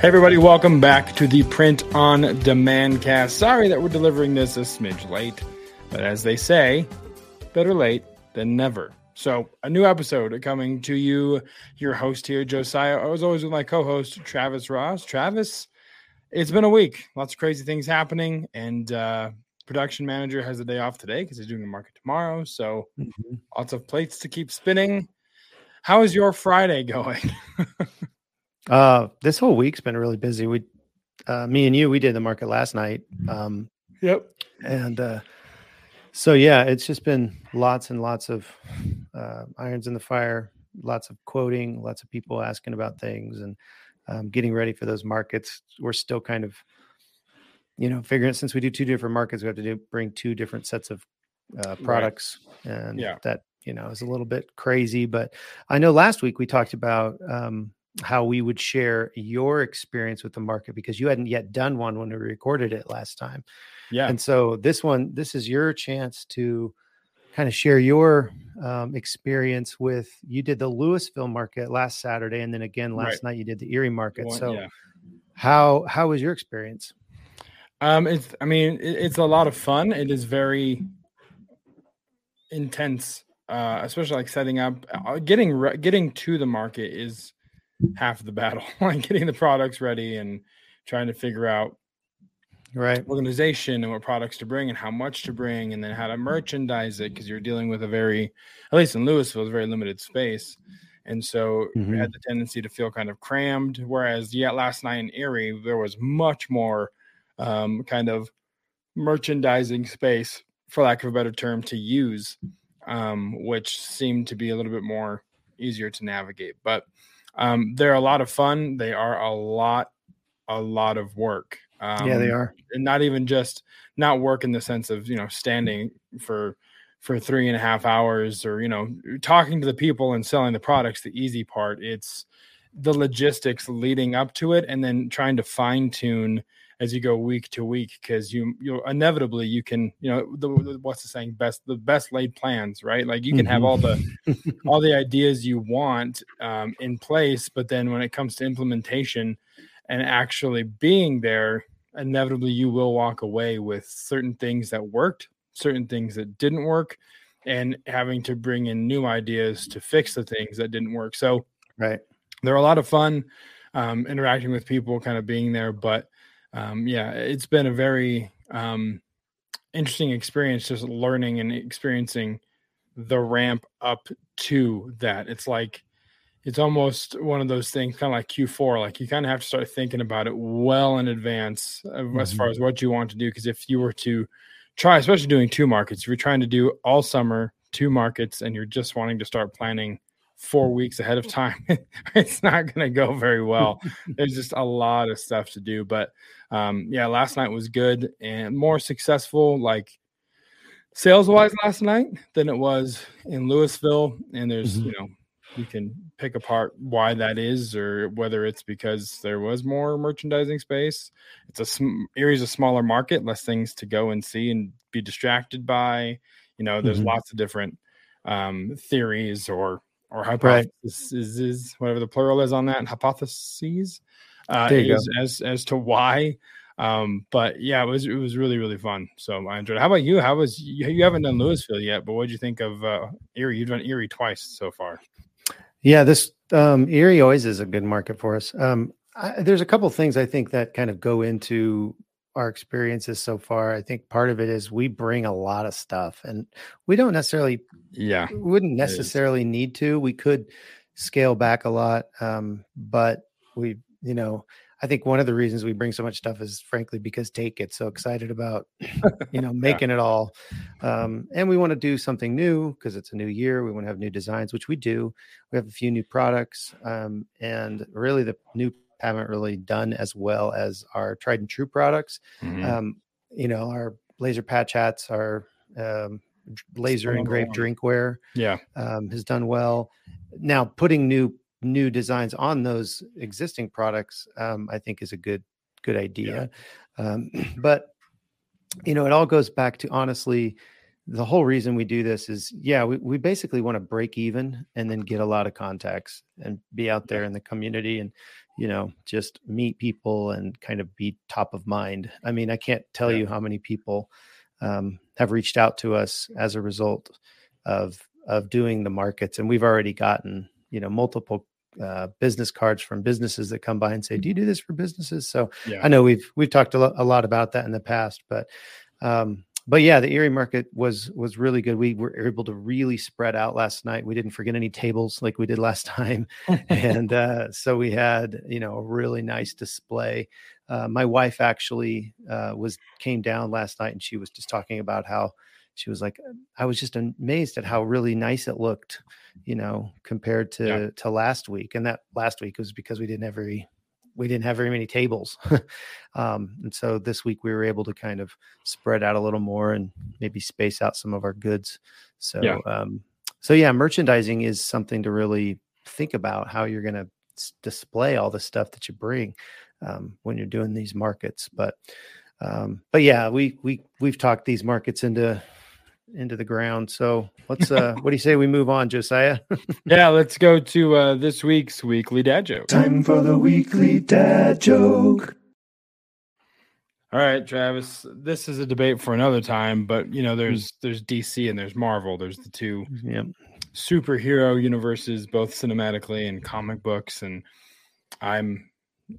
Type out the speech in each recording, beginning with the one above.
Hey, everybody, welcome back to the Print on Demand cast. Sorry that we're delivering this a smidge late, but as they say, better late than never. So, a new episode coming to you. Your host here, Josiah. I was always with my co host, Travis Ross. Travis, it's been a week. Lots of crazy things happening, and uh, production manager has a day off today because he's doing a market tomorrow. So, mm-hmm. lots of plates to keep spinning. How is your Friday going? Uh, this whole week's been really busy. We, uh, me and you, we did the market last night. Um, yep. And uh, so yeah, it's just been lots and lots of uh, irons in the fire, lots of quoting, lots of people asking about things, and um, getting ready for those markets. We're still kind of, you know, figuring since we do two different markets, we have to do bring two different sets of uh, products, right. and yeah. that you know is a little bit crazy. But I know last week we talked about. Um, how we would share your experience with the market because you hadn't yet done one when we recorded it last time. Yeah. And so this one, this is your chance to kind of share your um, experience with you did the Louisville market last Saturday and then again last right. night you did the Erie market. So yeah. how how was your experience? Um it's I mean it, it's a lot of fun. It is very intense uh especially like setting up uh, getting re- getting to the market is half of the battle, like getting the products ready and trying to figure out right. organization and what products to bring and how much to bring and then how to merchandise it because you're dealing with a very at least in louisville a very limited space. And so mm-hmm. had the tendency to feel kind of crammed whereas yet last night in erie there was much more um, kind of merchandising space for lack of a better term to use um, which seemed to be a little bit more easier to navigate. But um, they're a lot of fun. They are a lot, a lot of work. Um, yeah, they are. And not even just not work in the sense of you know standing for for three and a half hours or you know talking to the people and selling the products. The easy part. It's the logistics leading up to it, and then trying to fine tune as you go week to week because you you inevitably you can you know the, the, what's the saying? Best the best laid plans right? Like you can have all the mm-hmm. all the ideas you want um, in place but then when it comes to implementation and actually being there inevitably you will walk away with certain things that worked certain things that didn't work and having to bring in new ideas to fix the things that didn't work. So right. they're a lot of fun um, interacting with people kind of being there but um, yeah, it's been a very um, interesting experience just learning and experiencing the ramp up to that. It's like it's almost one of those things, kind of like Q4. Like you kind of have to start thinking about it well in advance mm-hmm. as far mm-hmm. as what you want to do. Because if you were to try, especially doing two markets, if you're trying to do all summer two markets and you're just wanting to start planning four weeks ahead of time, it's not going to go very well. There's just a lot of stuff to do. But um, yeah, last night was good and more successful, like sales wise last night than it was in Louisville. And there's, mm-hmm. you know, you can pick apart why that is, or whether it's because there was more merchandising space. It's a sm- Erie's a smaller market, less things to go and see and be distracted by. You know, there's mm-hmm. lots of different um, theories or or hypotheses, right. whatever the plural is on that, hypotheses uh, is, as as to why. Um, but yeah, it was it was really really fun. So I enjoyed. it. How about you? How was you? You haven't done Louisville yet, but what did you think of uh, Erie? You've done Erie twice so far. Yeah, this um, Erie always is a good market for us. Um, I, there's a couple things I think that kind of go into our experiences so far. I think part of it is we bring a lot of stuff and we don't necessarily, yeah, wouldn't necessarily need to. We could scale back a lot. Um, but we, you know, I think one of the reasons we bring so much stuff is frankly because Tate gets so excited about, you know, making yeah. it all. Um, and we want to do something new because it's a new year. We want to have new designs, which we do. We have a few new products. Um, and really the new haven't really done as well as our tried and true products. Mhm. Um, you know, our laser patch hats, our um, laser engraved drinkware yeah, um, has done well. Now, putting new new designs on those existing products, um, I think, is a good good idea. Um, but you know, it all goes back to honestly, the whole reason we do this is, yeah, we, we basically want to break even and then get a lot of contacts and be out there in the community and you know just meet people and kind of be top of mind. I mean, I can't tell Yeah. you how many people um, have reached out to us as a result of of doing the markets and we've already gotten you know multiple uh, business cards from businesses that come by and say do you do this for businesses so yeah. i know we've we've talked a, lo- a lot about that in the past but um but yeah the erie market was was really good we were able to really spread out last night we didn't forget any tables like we did last time and uh, so we had you know a really nice display. Uh, my wife actually uh, was came down last night and she was just talking about how she was like I was just amazed at how really nice it looked, you know, compared to Yeah. to last week. And that last week was because we didn't have very we didn't have very many tables. um, and so this week we were able to kind of spread out a little more and maybe space out some of our goods. So Yeah. um, so yeah, merchandising is something to really think about how you're going to display all the stuff that you bring um, when you're doing these markets. But um, but yeah, we we we've talked these markets into into the ground. So let's uh, what do you say we move on, Josiah? yeah, let's go to uh, this week's weekly dad joke. Time for the weekly dad joke. All right, Travis. This is a debate for another time, but you know, there's there's DC and there's Marvel. There's the two yeah. superhero universes, both cinematically and comic books. And I'm,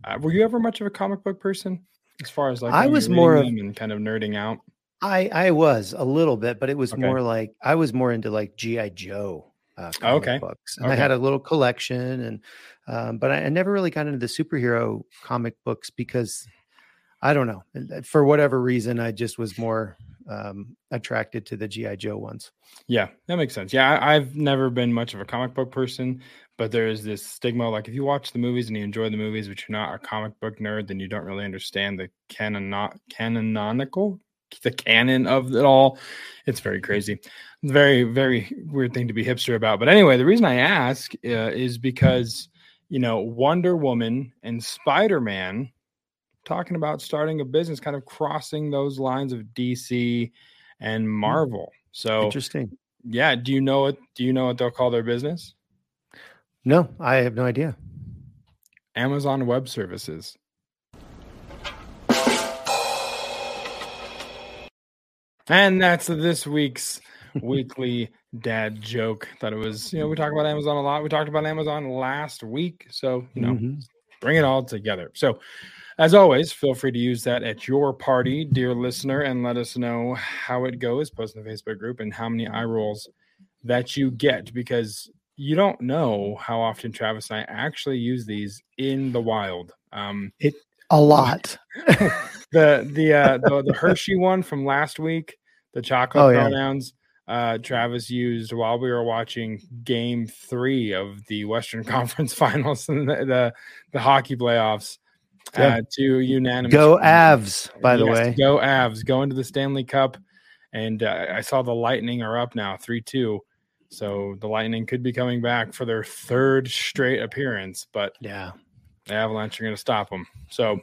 uh, were you ever much of a comic book person? As far as like I was more of- and kind of nerding out. I I was a little bit, but it was Okay. more like I was more into like GI Joe. Uh, comic Okay. books, and I had a little collection, and um, but I, I never really got into the superhero comic books because I don't know uh, for whatever reason I just was more um, attracted to the GI Joe ones. Yeah, that makes sense. Yeah, I, I've never been much of a comic book person, but there is this stigma like if you watch the movies and you enjoy the movies, but you're not a comic book nerd, then you don't really understand the canon canonical the canon of it all. It's very crazy. Very, very weird thing to be hipster about. But anyway, the reason I ask uh, is because you know Wonder Woman and Spider Man talking about starting a business, kind of crossing those lines of DC and Marvel. So Interesting. yeah, do you know what do you know what they'll call their business? No, I have no idea. Amazon Web Services. And that's this week's weekly dad joke. Thought it was, you know, we talk about Amazon a lot. We talked about Amazon last week. So, you know, Mhm. bring it all together. So, as always, feel free to use that at your party, dear listener, and let us know how it goes. Post in the Facebook group and how many eye rolls that you get because you don't know how often Travis and I actually use these in the wild. Um, it a lot. the the uh, the, the Hershey one from last week, the chocolate Oh, yeah. pronouns. Uh, Travis used while we were watching Game Three of the Western Conference Finals and the the, the hockey playoffs. Yeah. Uh, to unanimous Go. Avs, by the Yes, way. Go Avs. Go into the Stanley Cup. And uh, I saw the Lightning are up now, 3 2. So the Lightning could be coming back for their third straight appearance, but Yeah. the Avalanche are going to stop them. So,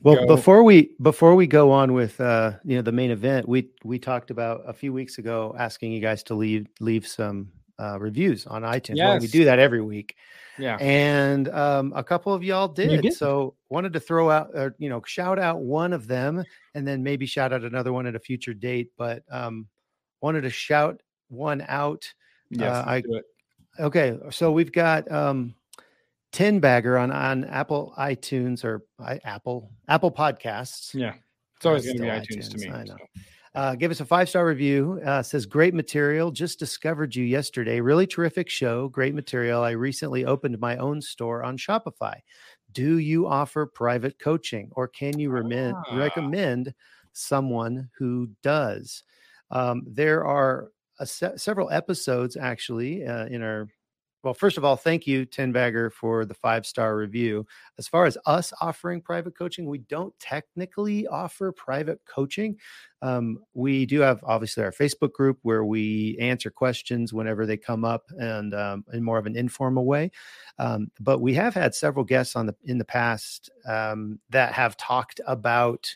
Well, go. before we before we go on with uh, you know the main event, we we talked about a few weeks ago asking you guys to leave leave some uh, reviews on iTunes. Well, we do that every week, yeah. and um, a couple of y'all did. did. So wanted to throw out, uh, you know, shout out one of them, and then maybe shout out another one at a future date. But um, wanted to shout one out. Yes, Uh, I- do it. Okay, so we've got um, Ten Bagger on on Apple iTunes or I, Apple Apple Podcasts. Yeah. It's always going to be still iTunes, to me. I know. so. Uh, give us a five star review. Uh, says great material. Just discovered you yesterday. Really terrific show. Great material. I recently opened my own store on Shopify. Do you offer private coaching, or can you remen- Ah. recommend someone who does? Um, there are a se- several episodes actually uh, in our well, first of all, thank you, Ten Bagger, for the five star review. As far as us offering private coaching, we don't technically offer private coaching. Um, we do have obviously our Facebook group where we answer questions whenever they come up and um, in more of an informal way. Um, but we have had several guests on the in the past um, that have talked about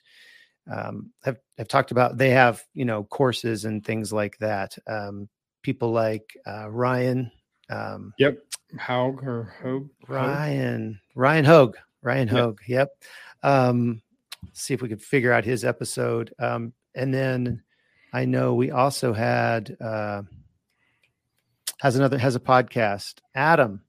um, have have talked about they have you know courses and things like that. Um, people like uh, Ryan. Um, yep, Haug or Hogue. Ryan Ryan Hogue. Ryan Yep. Hogue. Yep. Um, see if we could figure out his episode. Um, and then I know we also had uh, has another has a podcast. Adam.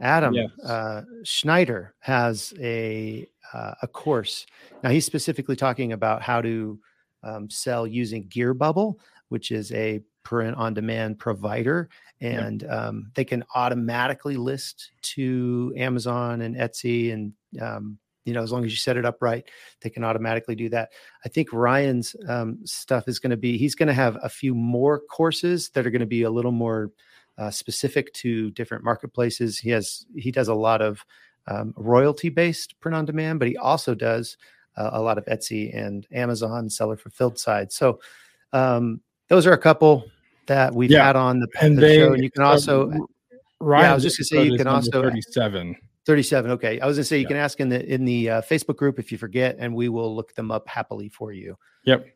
Adam Yes. uh, Schneider has a uh, a course. Now he's specifically talking about how to um, sell using GearBubble, which is a print on demand provider, Yep. and um, they can automatically list to Amazon and Etsy, and um, you know as long as you set it up right, they can automatically do that. I think Ryan's um, stuff is going to be he's going to have a few more courses that are going to be a little more uh, specific to different marketplaces. He has he does a lot of um, royalty based print on demand, but he also does uh, a lot of Etsy and Amazon seller fulfilled side. So um, those are a couple that we've Yeah. had on the, And the they show. And you can also Ryan. I was just gonna say you can also- thirty-seven. 37. Okay, I was gonna say you Yeah. can ask in the in the uh, Facebook group if you forget, and we will look them up happily for you. Yep.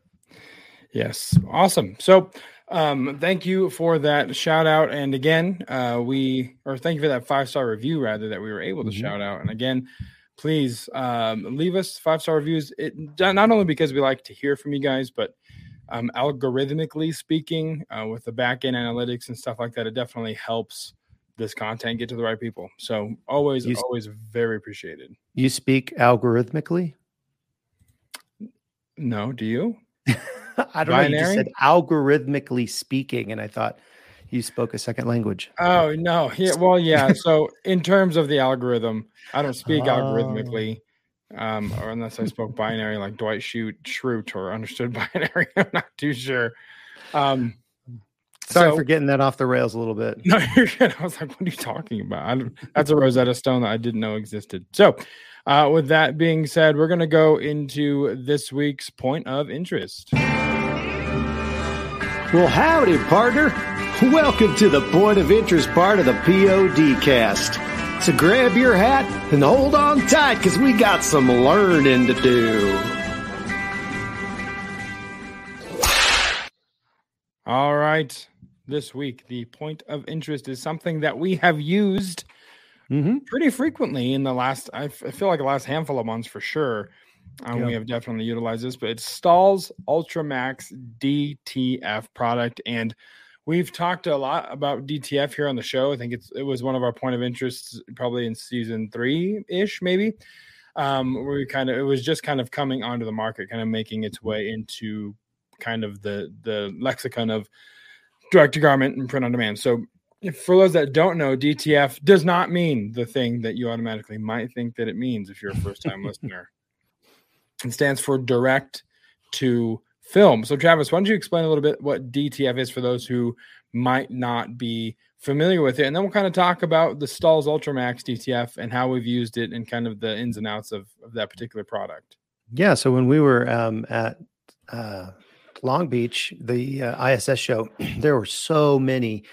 Yes. Awesome. So um thank you for that shout out. And again, uh we or thank you for that five star review rather that we were able to Mhm. shout out. And again, please um leave us five star reviews. It not only because we like to hear from you guys, but um algorithmically speaking, uh, with the back end analytics and stuff like that, it definitely helps this content get to the right people. So always, You always very appreciated. You speak algorithmically. No, do you? I don't know. You just said algorithmically speaking, and I thought you spoke a second language. Oh no, yeah, well, yeah. So in terms of the algorithm, I don't speak Oh. algorithmically, um, or unless I spoke binary like Dwight Schrute, Schrute or understood binary. I'm not too sure. Um, Sorry so- for getting that off the rails a little bit. No, you're good. I was like, what are you talking about? I don't- that's a Rosetta Stone that I didn't know existed. So, uh, with that being said, we're going to go into this week's point of interest. Well, howdy, partner. Welcome to the point of interest part of the POD cast. So grab your hat and hold on tight because we got some learning to do. All right. This week, the point of interest is something that we have used Mm-hmm. pretty frequently in the last, I feel like the last handful of months for sure. Um, Yeah. We have definitely utilized this, but it's Stahl's Ultramax DTF product. And we've talked a lot about DTF here on the show. I think it's it was one of our point of interests probably in season three ish, maybe. Um, where we kind of it was just kind of coming onto the market, kind of making its way into kind of the the lexicon of direct to garment and print on demand. So if, for those that don't know, DTF does not mean the thing that you automatically might think that it means if you're a first time listener. It stands for direct to film. So, Travis, why don't you explain a little bit what DTF is for those who might not be familiar with it? And then we'll kind of talk about the Stahl's Ultramax DTF and how we've used it and kind of the ins and outs of, of that particular product. Yeah. So when we were um, at uh, Long Beach, the uh, ISS show, there were so many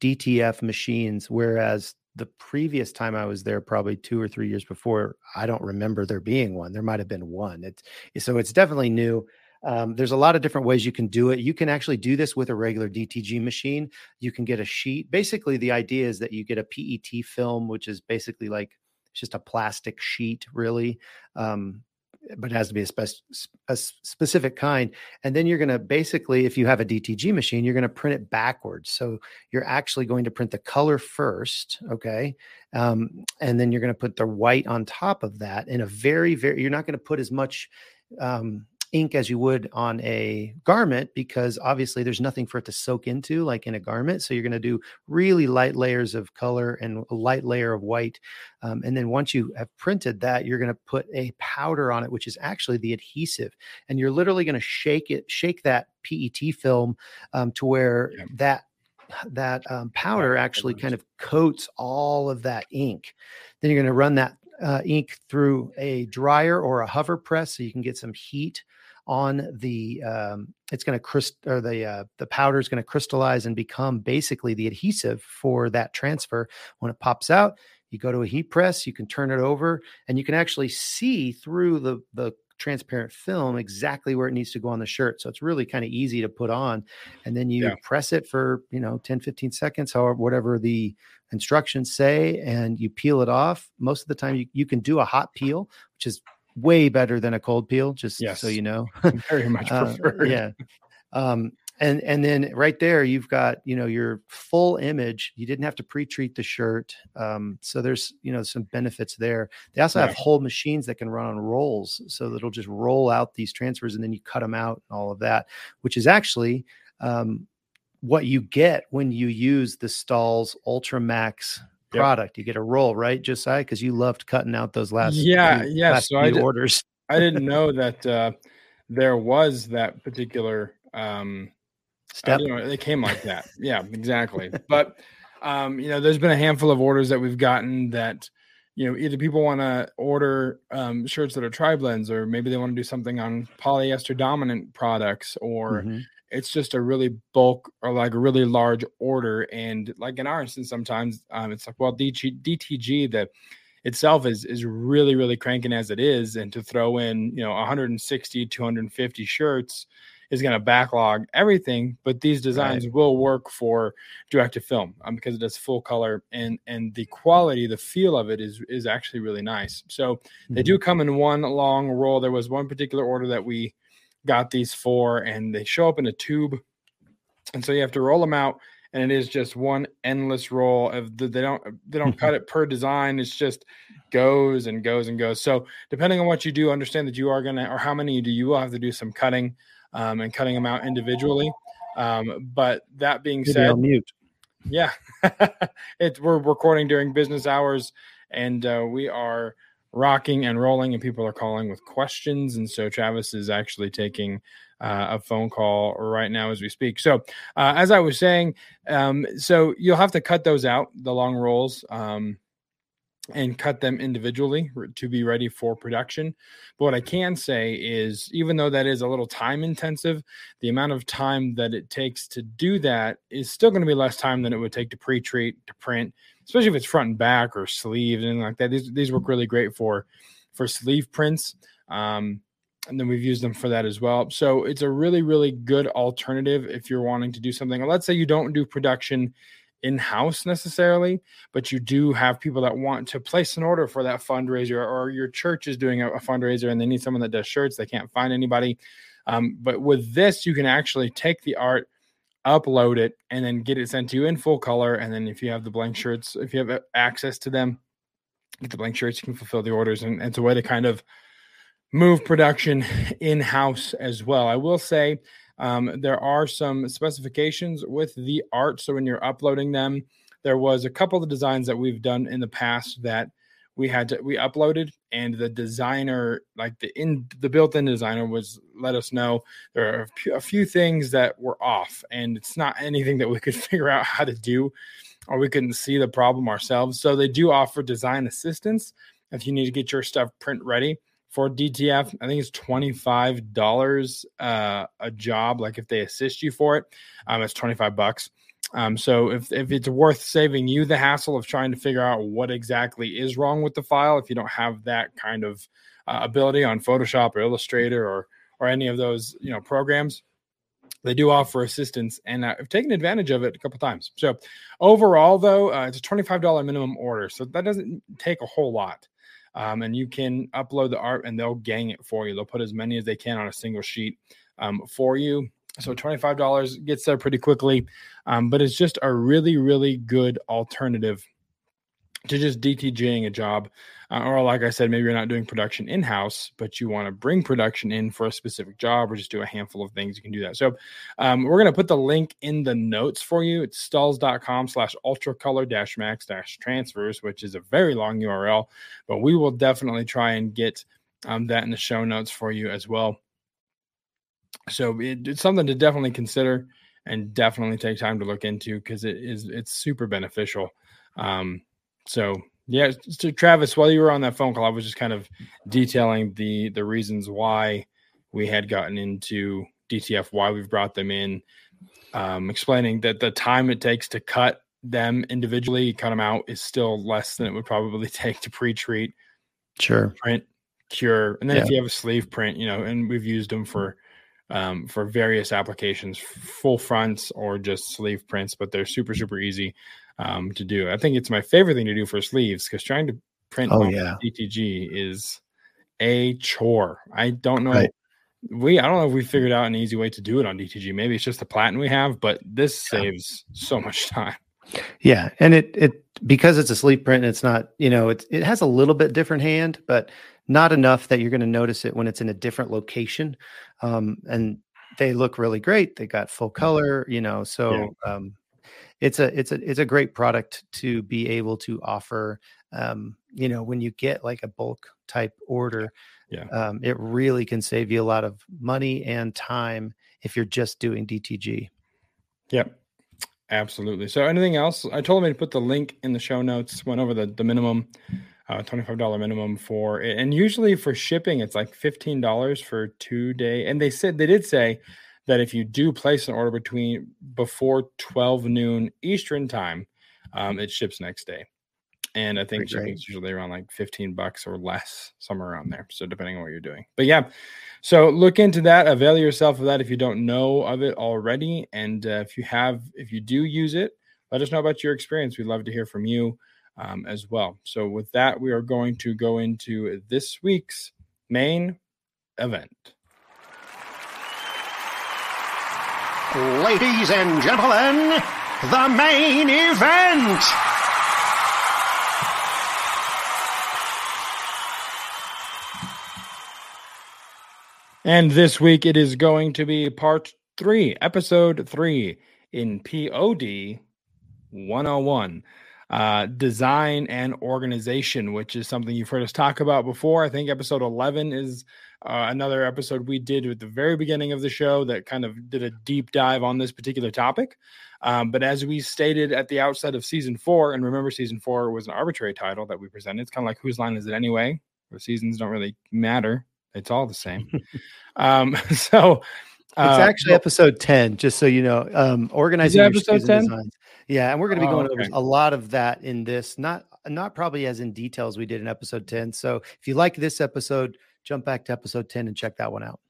DTF machines, whereas the previous time I was there, probably two or three years before, I don't remember there being one. There might have been one. It's so it's definitely new. Um, there's a lot of different ways you can do it. You can actually do this with a regular DTG machine. You can get a sheet. Basically, the idea is that you get a PET film, which is basically like it's just a plastic sheet, really. Um, but it has to be a, spec- a specific kind. And then you're going to basically, if you have a DTG machine, you're going to print it backwards. So you're actually going to print the color first, okay, um, and then you're going to put the white on top of that in a very, very. You're not going to put as much. Um, ink as you would on a garment because obviously there's nothing for it to soak into like in a garment so you're going to do really light layers of color and a light layer of white um, and then once you have printed that you're going to put a powder on it which is actually the adhesive and you're literally going to shake it shake that pet film um, to where Yeah. that that um, powder actually kind of coats all of that ink. Then you're going to run that uh, ink through a dryer or a hover press so you can get some heat on the um, it's going to crystal or the uh, the powder is going to crystallize and become basically the adhesive for that transfer. When it pops out you go to a heat press you can turn it over and you can actually see through the the transparent film exactly where it needs to go on the shirt. So it's really kind of easy to put on and then you yeah. press it for you know 10 15 seconds however whatever the instructions say and you peel it off. Most of the time you, you can do a hot peel which is way better than a cold peel, just yes. so you know. Very much preferred. Uh, yeah. Um, and and then right there you've got you know your full image you didn't have to pre-treat the shirt um, so there's you know some benefits there they also have whole machines that can run on rolls so that it'll just roll out these transfers and then you cut them out and all of that which is actually um, what you get when you use the Stahl's ultra max product. Yep. You get a roll, right, Josiah? Because you loved cutting out those last yeah few, yeah. so I did, orders. I didn't know that uh, there was that particular um, step. Know, it came like that. yeah, exactly. But um, you know, there's been a handful of orders that we've gotten that you know either people want to order um, shirts that are tri blends or maybe they want to do something on polyester dominant products or mm-hmm it's just a really bulk or like a really large order. And like in our instance, sometimes um, it's like, well, DTG, DTG that itself is is really really cranking as it is, and to throw in you know 160 250 shirts is going to backlog everything. But these designs right. will work for direct to film um, because it does full color and and the quality, the feel of it is is actually really nice. So mm-hmm. they do mm-hmm. come in one long roll. There was one particular order that we got these four, and they show up in a tube, and so you have to roll them out, and it is just one endless roll of the, they don't they don't cut it per design. It's just goes and goes and goes. So depending on what you do, understand that you are gonna or how many you do, you will have to do some cutting um, and cutting them out individually. Um, but that being Maybe said, mute. Yeah, it's we're recording during business hours, and uh, we are rocking and rolling, and people are calling with questions. And so Travis is actually taking uh, a phone call right now as we speak. So, uh, as I was saying, um, so you'll have to cut those out, the long rolls. Um, and cut them individually to be ready for production. But what I can say is, even though that is a little time intensive, the amount of time that it takes to do that is still going to be less time than it would take to pre treat, to print, especially if it's front and back or sleeves and like that. These these work really great for for sleeve prints. Um, and then we've used them for that as well. So it's a really, really good alternative if you're wanting to do something. Let's say you don't do production in house necessarily, but you do have people that want to place an order for that fundraiser, or your church is doing a, a fundraiser and they need someone that does shirts. They can't find anybody. Um, but with this, you can actually take the art, upload it, and then get it sent to you in full color. And then if you have the blank shirts, if you have access to them, get the blank shirts, you can fulfill the orders. And, and it's a way to kind of move production in house as well. I will say um, there are some specifications with the art. So when you're uploading them, there was a couple of designs that we've done in the past that we had to we uploaded and the designer like the in the built-in designer was let us know there are a few, things that were off and it's not anything that we could figure out how to do or we couldn't see the problem ourselves so they do offer design assistance if you need to get your stuff print ready for DTF. I think it's twenty five dollars uh, a job. Like if they assist you for it, um, it's twenty five bucks. Um, so if, if it's worth saving you the hassle of trying to figure out what exactly is wrong with the file, if you don't have that kind of uh, ability on Photoshop or Illustrator or or any of those you know programs, they do offer assistance, and I've taken advantage of it a couple times. So overall, though, uh, it's a twenty five dollar minimum order, so that doesn't take a whole lot. Um, and you can upload the art, and they'll gang it for you. They'll put as many as they can on a single sheet um, for you. So $25 gets there pretty quickly, um, but it's just a really, really good alternative to just DTGing a job. Uh, or, like I said, maybe you're not doing production in house, but you want to bring production in for a specific job or just do a handful of things. You can do that. So, um, we're going to put the link in the notes for you. It's stahls.com slash ultracolor dash max dash transfers, which is a very long URL, but we will definitely try and get um, that in the show notes for you as well. So it, it's something to definitely consider and definitely take time to look into because it is it's super beneficial. Um, so yeah, so Travis, while you were on that phone call, I was just kind of detailing the the reasons why we had gotten into DTF, why we've brought them in, um, explaining that the time it takes to cut them individually, cut them out, is still less than it would probably take to pre-treat, sure, print, cure, and then Yeah. if you have a sleeve print, you know, and we've used them for um, for various applications, full fronts or just sleeve prints, but they're super super easy um, to do. I think it's my favorite thing to do for sleeves because trying to print Oh, on yeah. DTG is a chore. I don't know. Right. We I don't know if we figured out an easy way to do it on DTG. Maybe it's just the platen we have, but this Yeah. saves so much time. Yeah, and it it because it's a sleeve print, it's not you know it it has a little bit different hand, but not enough that you're going to notice it when it's in a different location. Um, and they look really great. They got full color, you know. So um, it's a it's a it's a great product to be able to offer. Um, you know, when you get like a bulk type order, Yeah. um, it really can save you a lot of money and time if you're just doing DTG. Yep. Absolutely. So anything else? I told him to put the link in the show notes, went over the, the minimum, uh, $25 minimum for it. And usually for shipping, it's like $15 for two day. And they said, they did say that if you do place an order between before 12 noon Eastern time, um, it ships next day. And I think Pretty great. shipping is usually around like 15 bucks or less, somewhere around there. So depending on what you're doing. But yeah, so look into that. Avail yourself of that if you don't know of it already. And uh, if you have, if you do use it, let us know about your experience. We'd love to hear from you um, as well. So with that, we are going to go into this week's main event. Ladies and gentlemen, the main event. And this week it is going to be part three, episode three in POD 101 uh, design and organization, which is something you've heard us talk about before. I think episode 11 is uh, another episode we did at the very beginning of the show that kind of did a deep dive on this particular topic. Um, but as we stated at the outset of season four, and remember, season four was an arbitrary title that we presented. It's kind of like whose line is it anyway? The seasons don't really matter. It's all the same. um, so It's uh, actually episode 10, just so you know. Um, organizing your episode 10? designs. Yeah, and we're going to be Oh, going okay. over a lot of that in this, not not probably as in detail as we did in episode 10. So if you like this episode, jump back to episode 10 and check that one out.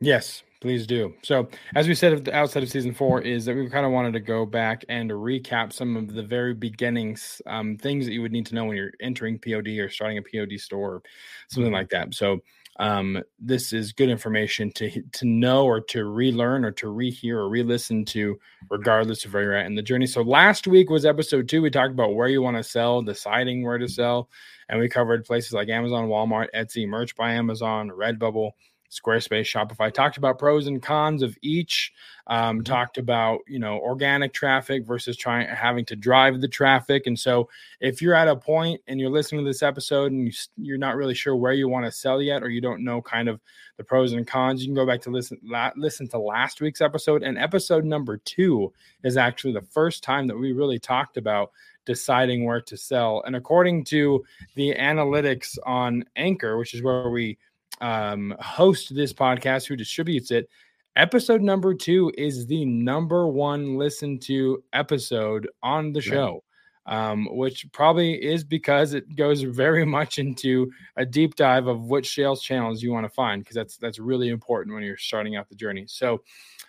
Yes, please do. So, as we said at the outset of season four, is that we kind of wanted to go back and recap some of the very beginnings, um, things that you would need to know when you're entering POD or starting a POD store, or something like that. So, um, this is good information to to know or to relearn or to rehear or re-listen to, regardless of where you're at in the journey. So, last week was episode two. We talked about where you want to sell, deciding where to sell, and we covered places like Amazon, Walmart, Etsy, Merch by Amazon, Redbubble. Squarespace, Shopify. Talked about pros and cons of each. Um, talked about you know organic traffic versus trying having to drive the traffic. And so, if you're at a point and you're listening to this episode and you, you're not really sure where you want to sell yet, or you don't know kind of the pros and cons, you can go back to listen la- listen to last week's episode. And episode number two is actually the first time that we really talked about deciding where to sell. And according to the analytics on Anchor, which is where we um, host this podcast, who distributes it, episode number two is the number one listened to episode on the show. Um, which probably is because it goes very much into a deep dive of which sales channels you want to find because that's that's really important when you're starting out the journey. So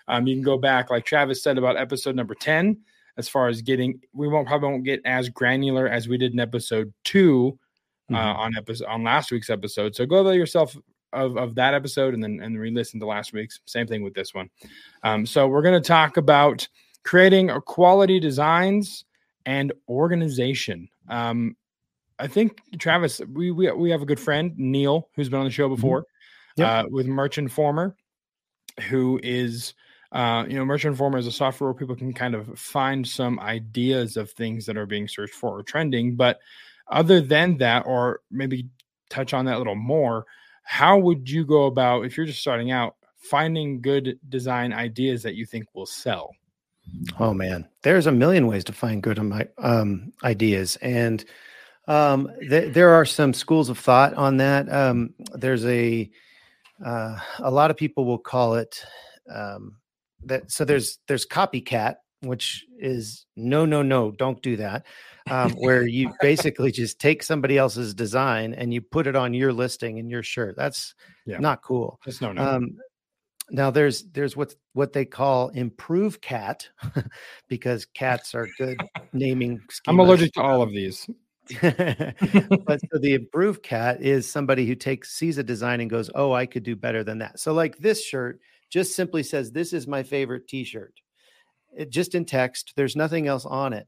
um, you can go back, like Travis said about episode number ten, as far as getting. We won't probably won't get as granular as we did in episode two uh, Mhm. on episode on last week's episode. So go there yourself of, of that episode and then and re-listen to last week's. Same thing with this one. Um, so we're going to talk about creating a quality designs and organization. Um, I think Travis, we, we we have a good friend Neil who's been on the show before Yep. uh, with Merch Informer, who is. Uh, you know, Merch Informer is a software where people can kind of find some ideas of things that are being searched for or trending. But other than that, or maybe touch on that a little more, how would you go about if you're just starting out finding good design ideas that you think will sell? Oh man, there's a million ways to find good um, ideas, and um, th- there are some schools of thought on that. Um, there's a uh, a lot of people will call it um, that. So there's there's copycat, which is no, no, no, don't do that. Um, where you basically just take somebody else's design and you put it on your listing in your shirt. That's yeah. not cool. That's no, no. Um, now there's there's what what they call improve cat because cats are good naming. Schemas. I'm allergic to all of these. but so the improved cat is somebody who takes sees a design and goes, "Oh, I could do better than that." So like this shirt just simply says, "This is my favorite T-shirt." It just in text. There's nothing else on it.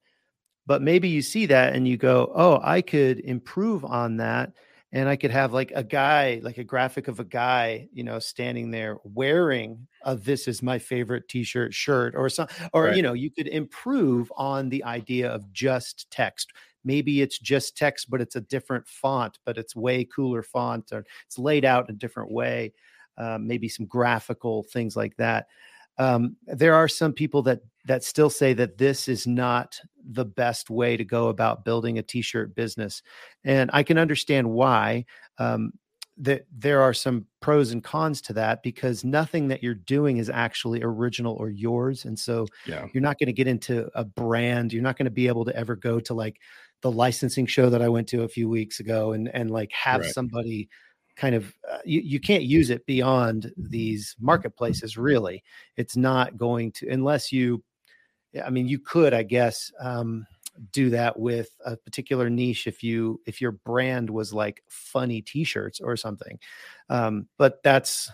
But maybe you see that and you go, "Oh, I could improve on that." and I could have like a guy, like a graphic of a guy, you know, standing there wearing a "This is my favorite T-shirt" shirt, or some, or right. you know, you could improve on the idea of just text. Maybe it's just text, but it's a different font, but it's way cooler font, or it's laid out in a different way. Um, maybe some graphical things like that. Um, there are some people that that still say that this is not the best way to go about building a t-shirt business and i can understand why um, that there are some pros and cons to that because nothing that you're doing is actually original or yours and so yeah. you're not going to get into a brand you're not going to be able to ever go to like the licensing show that i went to a few weeks ago and and like have right. somebody kind of uh, you, you can't use it beyond these marketplaces really. It's not going to unless you i mean you could i guess um, do that with a particular niche if you if your brand was like funny t-shirts or something. Um, but that's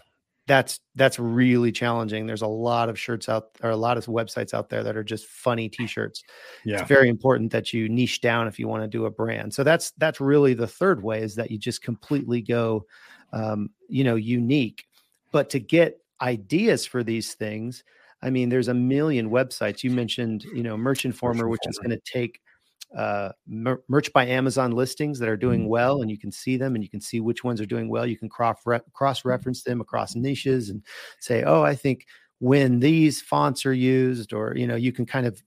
that's that's really challenging. There's a lot of shirts out or a lot of websites out there that are just funny t-shirts. Yeah. It's very important that you niche down if you want to do a brand. So that's that's really the third way is that you just completely go um, you know, unique. But to get ideas for these things, I mean, there's a million websites. You mentioned, you know, Merch Informer, which is going to take uh, mer- merch by Amazon listings that are doing mm-hmm. well, and you can see them and you can see which ones are doing well. You can cross re- cross reference them across niches and say, oh, I think when these fonts are used, or you know, you can kind of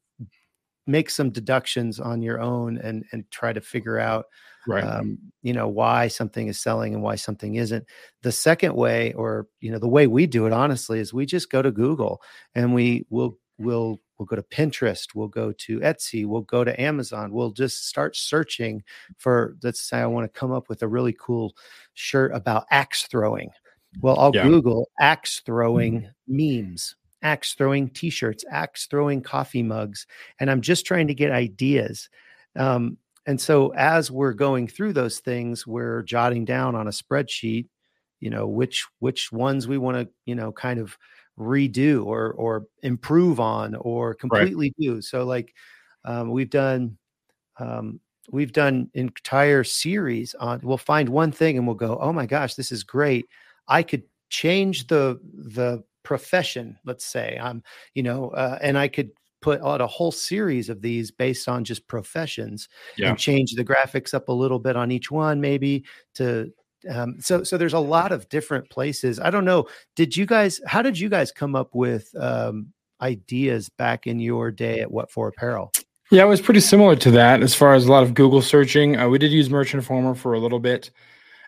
make some deductions on your own and and try to figure out right um, you know why something is selling and why something isn't the second way or you know the way we do it honestly is we just go to google and we will will We'll go to Pinterest. We'll go to Etsy. We'll go to Amazon. We'll just start searching for, let's say, I want to come up with a really cool shirt about axe throwing. Well, I'll yeah. Google axe throwing mm-hmm. memes, axe throwing t shirts, axe throwing coffee mugs. And I'm just trying to get ideas. Um, and so as we're going through those things, we're jotting down on a spreadsheet, you know, which which ones we want to, you know, kind of redo or or improve on or completely right. do. So like um, we've done um, we've done entire series on we'll find one thing and we'll go, oh my gosh, this is great. I could change the the profession, let's say. I'm, you know, uh, and I could put out a whole series of these based on just professions yeah. and change the graphics up a little bit on each one maybe to um, so so there's a lot of different places. I don't know did you guys how did you guys come up with um, ideas back in your day at what for apparel? Yeah it was pretty similar to that as far as a lot of google searching. Uh, we did use Merchant informer for a little bit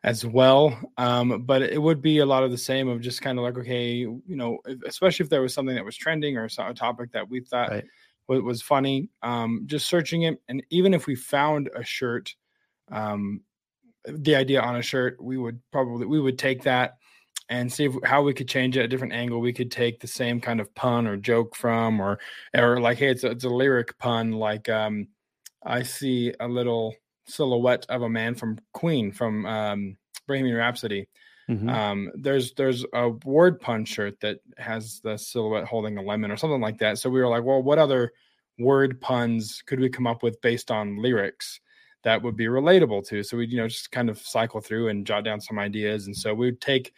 as well um, but it would be a lot of the same of just kind of like okay you know especially if there was something that was trending or a topic that we thought right. was, was funny um, just searching it. And even if we found a shirt um, the idea on a shirt, we would probably we would take that and see if, how we could change it at a different angle. We could take the same kind of pun or joke from, or or like, hey, it's a, it's a lyric pun. Like, um, I see a little silhouette of a man from Queen from um, Bohemian Rhapsody. Mm-hmm. Um, there's there's a word pun shirt that has the silhouette holding a lemon or something like that. So we were like, well, what other word puns could we come up with based on lyrics? That would be relatable to. So we, you know, just kind of cycle through and jot down some ideas. And so we would take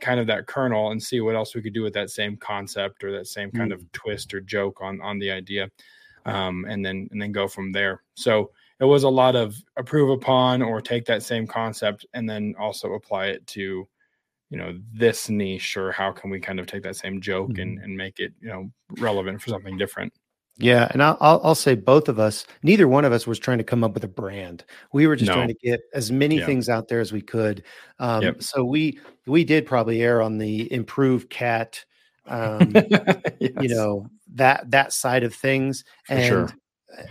kind of that kernel and see what else we could do with that same concept or that same kind mm. of twist or joke on on the idea, um, and then and then go from there. So it was a lot of approve upon or take that same concept and then also apply it to you know this niche or how can we kind of take that same joke mm. and, and make it you know relevant for something different Yeah, and I'll, I'll I'll say both of us. Neither one of us was trying to come up with a brand. We were just No. trying to get as many Yeah. things out there as we could. Um, Yep. So we we did probably err on the improved cat, um, you know that that side of things. For and sure.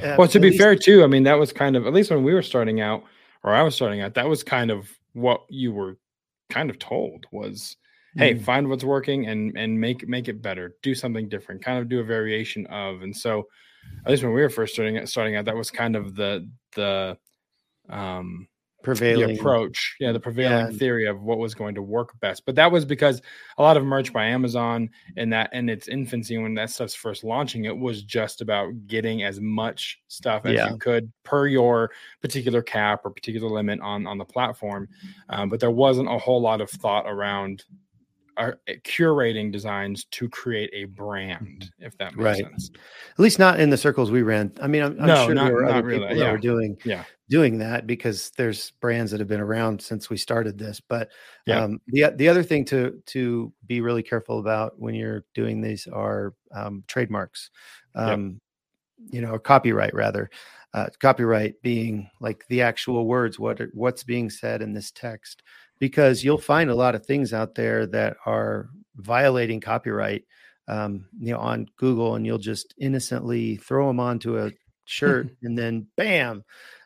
uh, well, to be least- fair, too, I mean, that was kind of, at least when we were starting out, or I was starting out, that was kind of what you were kind of told was, hey, Mm. find what's working and and make make it better, do something different, kind of do a variation of. And so, at least when we were first starting starting out, that was kind of the the um prevailing the approach yeah the prevailing Yeah. theory of what was going to work best but that was because a lot of merch by amazon and that in its infancy when that stuff's first launching it was just about getting as much stuff as Yeah. you could per your particular cap or particular limit on on the platform um, but there wasn't a whole lot of thought around uh, curating designs to create a brand if that makes Right. sense at least not in the circles we ran. I mean, I'm, I'm No, sure not- there were other really, people that yeah. were doing Yeah. doing that because there's brands that have been around since we started this. But Yeah. um, the the other thing to to be really careful about when you're doing these are um, trademarks, um, you know, copyright rather. Uh, copyright being like the actual words, what what's being said in this text, because you'll find a lot of things out there that are violating copyright um, you know, on Google, and you'll just innocently throw them onto a shirt, and then bam,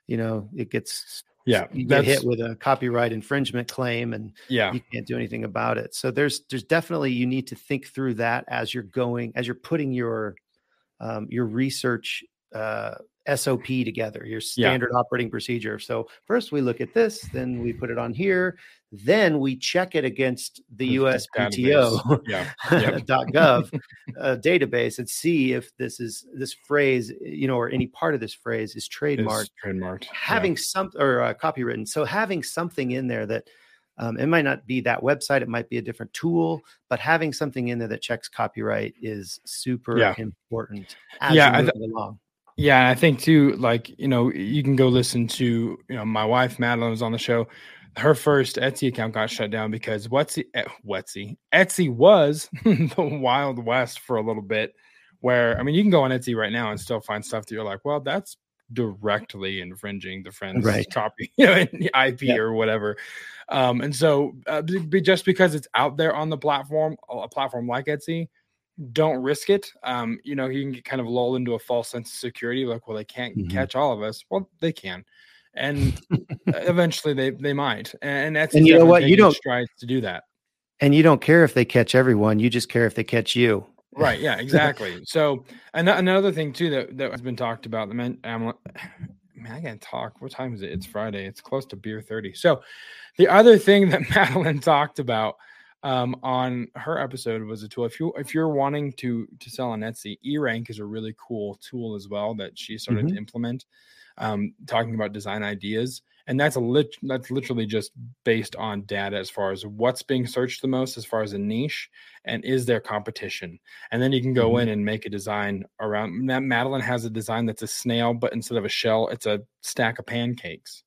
you know, it gets yeah you get hit with a copyright infringement claim, and yeah you can't do anything about it. So there's there's definitely you need to think through that as you're going as you're putting your um, your research uh, SOP together, your standard operating procedure. So first we look at this, then we put it on here, then we check it against the USPTO.gov yeah Yep. .gov uh, database and see if this is this phrase, you know, or any part of this phrase is trademarked trademarked yeah. having some or uh, copywritten. So having something in there that um, it might not be that website, it might be a different tool, but having something in there that checks copyright is super Yeah. important as Yeah, I th- along. Yeah, I think too, like, you know, you can go listen to, you know, my wife Madeline was on the show. Her first Etsy account got shut down because Wetsy, eh, Wetsy, Etsy was the Wild West for a little bit. Where I mean, you can go on Etsy right now and still find stuff that you're like, well, that's directly infringing the friend's Right. copy, you know, IP Yep. or whatever. Um, and so, uh, be- be- just because it's out there on the platform, a platform like Etsy, don't risk it. Um, you know, you can get kind of lulled into a false sense of security, like, well, they can't Mhm. catch all of us. Well, they can, and eventually they they might. And that's And you know what? You don't- strides to do that. And you don't care if they catch everyone, you just care if they catch you. Right. Yeah. Exactly. so, and another thing too that that has been talked about. The man, I'm, man, I can't talk. What time is it? It's Friday. It's close to beer thirty. So, the other thing that Madeline talked about um, on her episode was a tool. If you if you're wanting to to sell on Etsy, E-Rank is a really cool tool as well that she started to implement. Um, talking about design ideas, and that's a lit that's literally just based on data as far as what's being searched the most as far as a niche and is there competition and then you can go Mhm. in and make a design around Ma- madeline has a design that's a snail but instead of a shell it's a stack of pancakes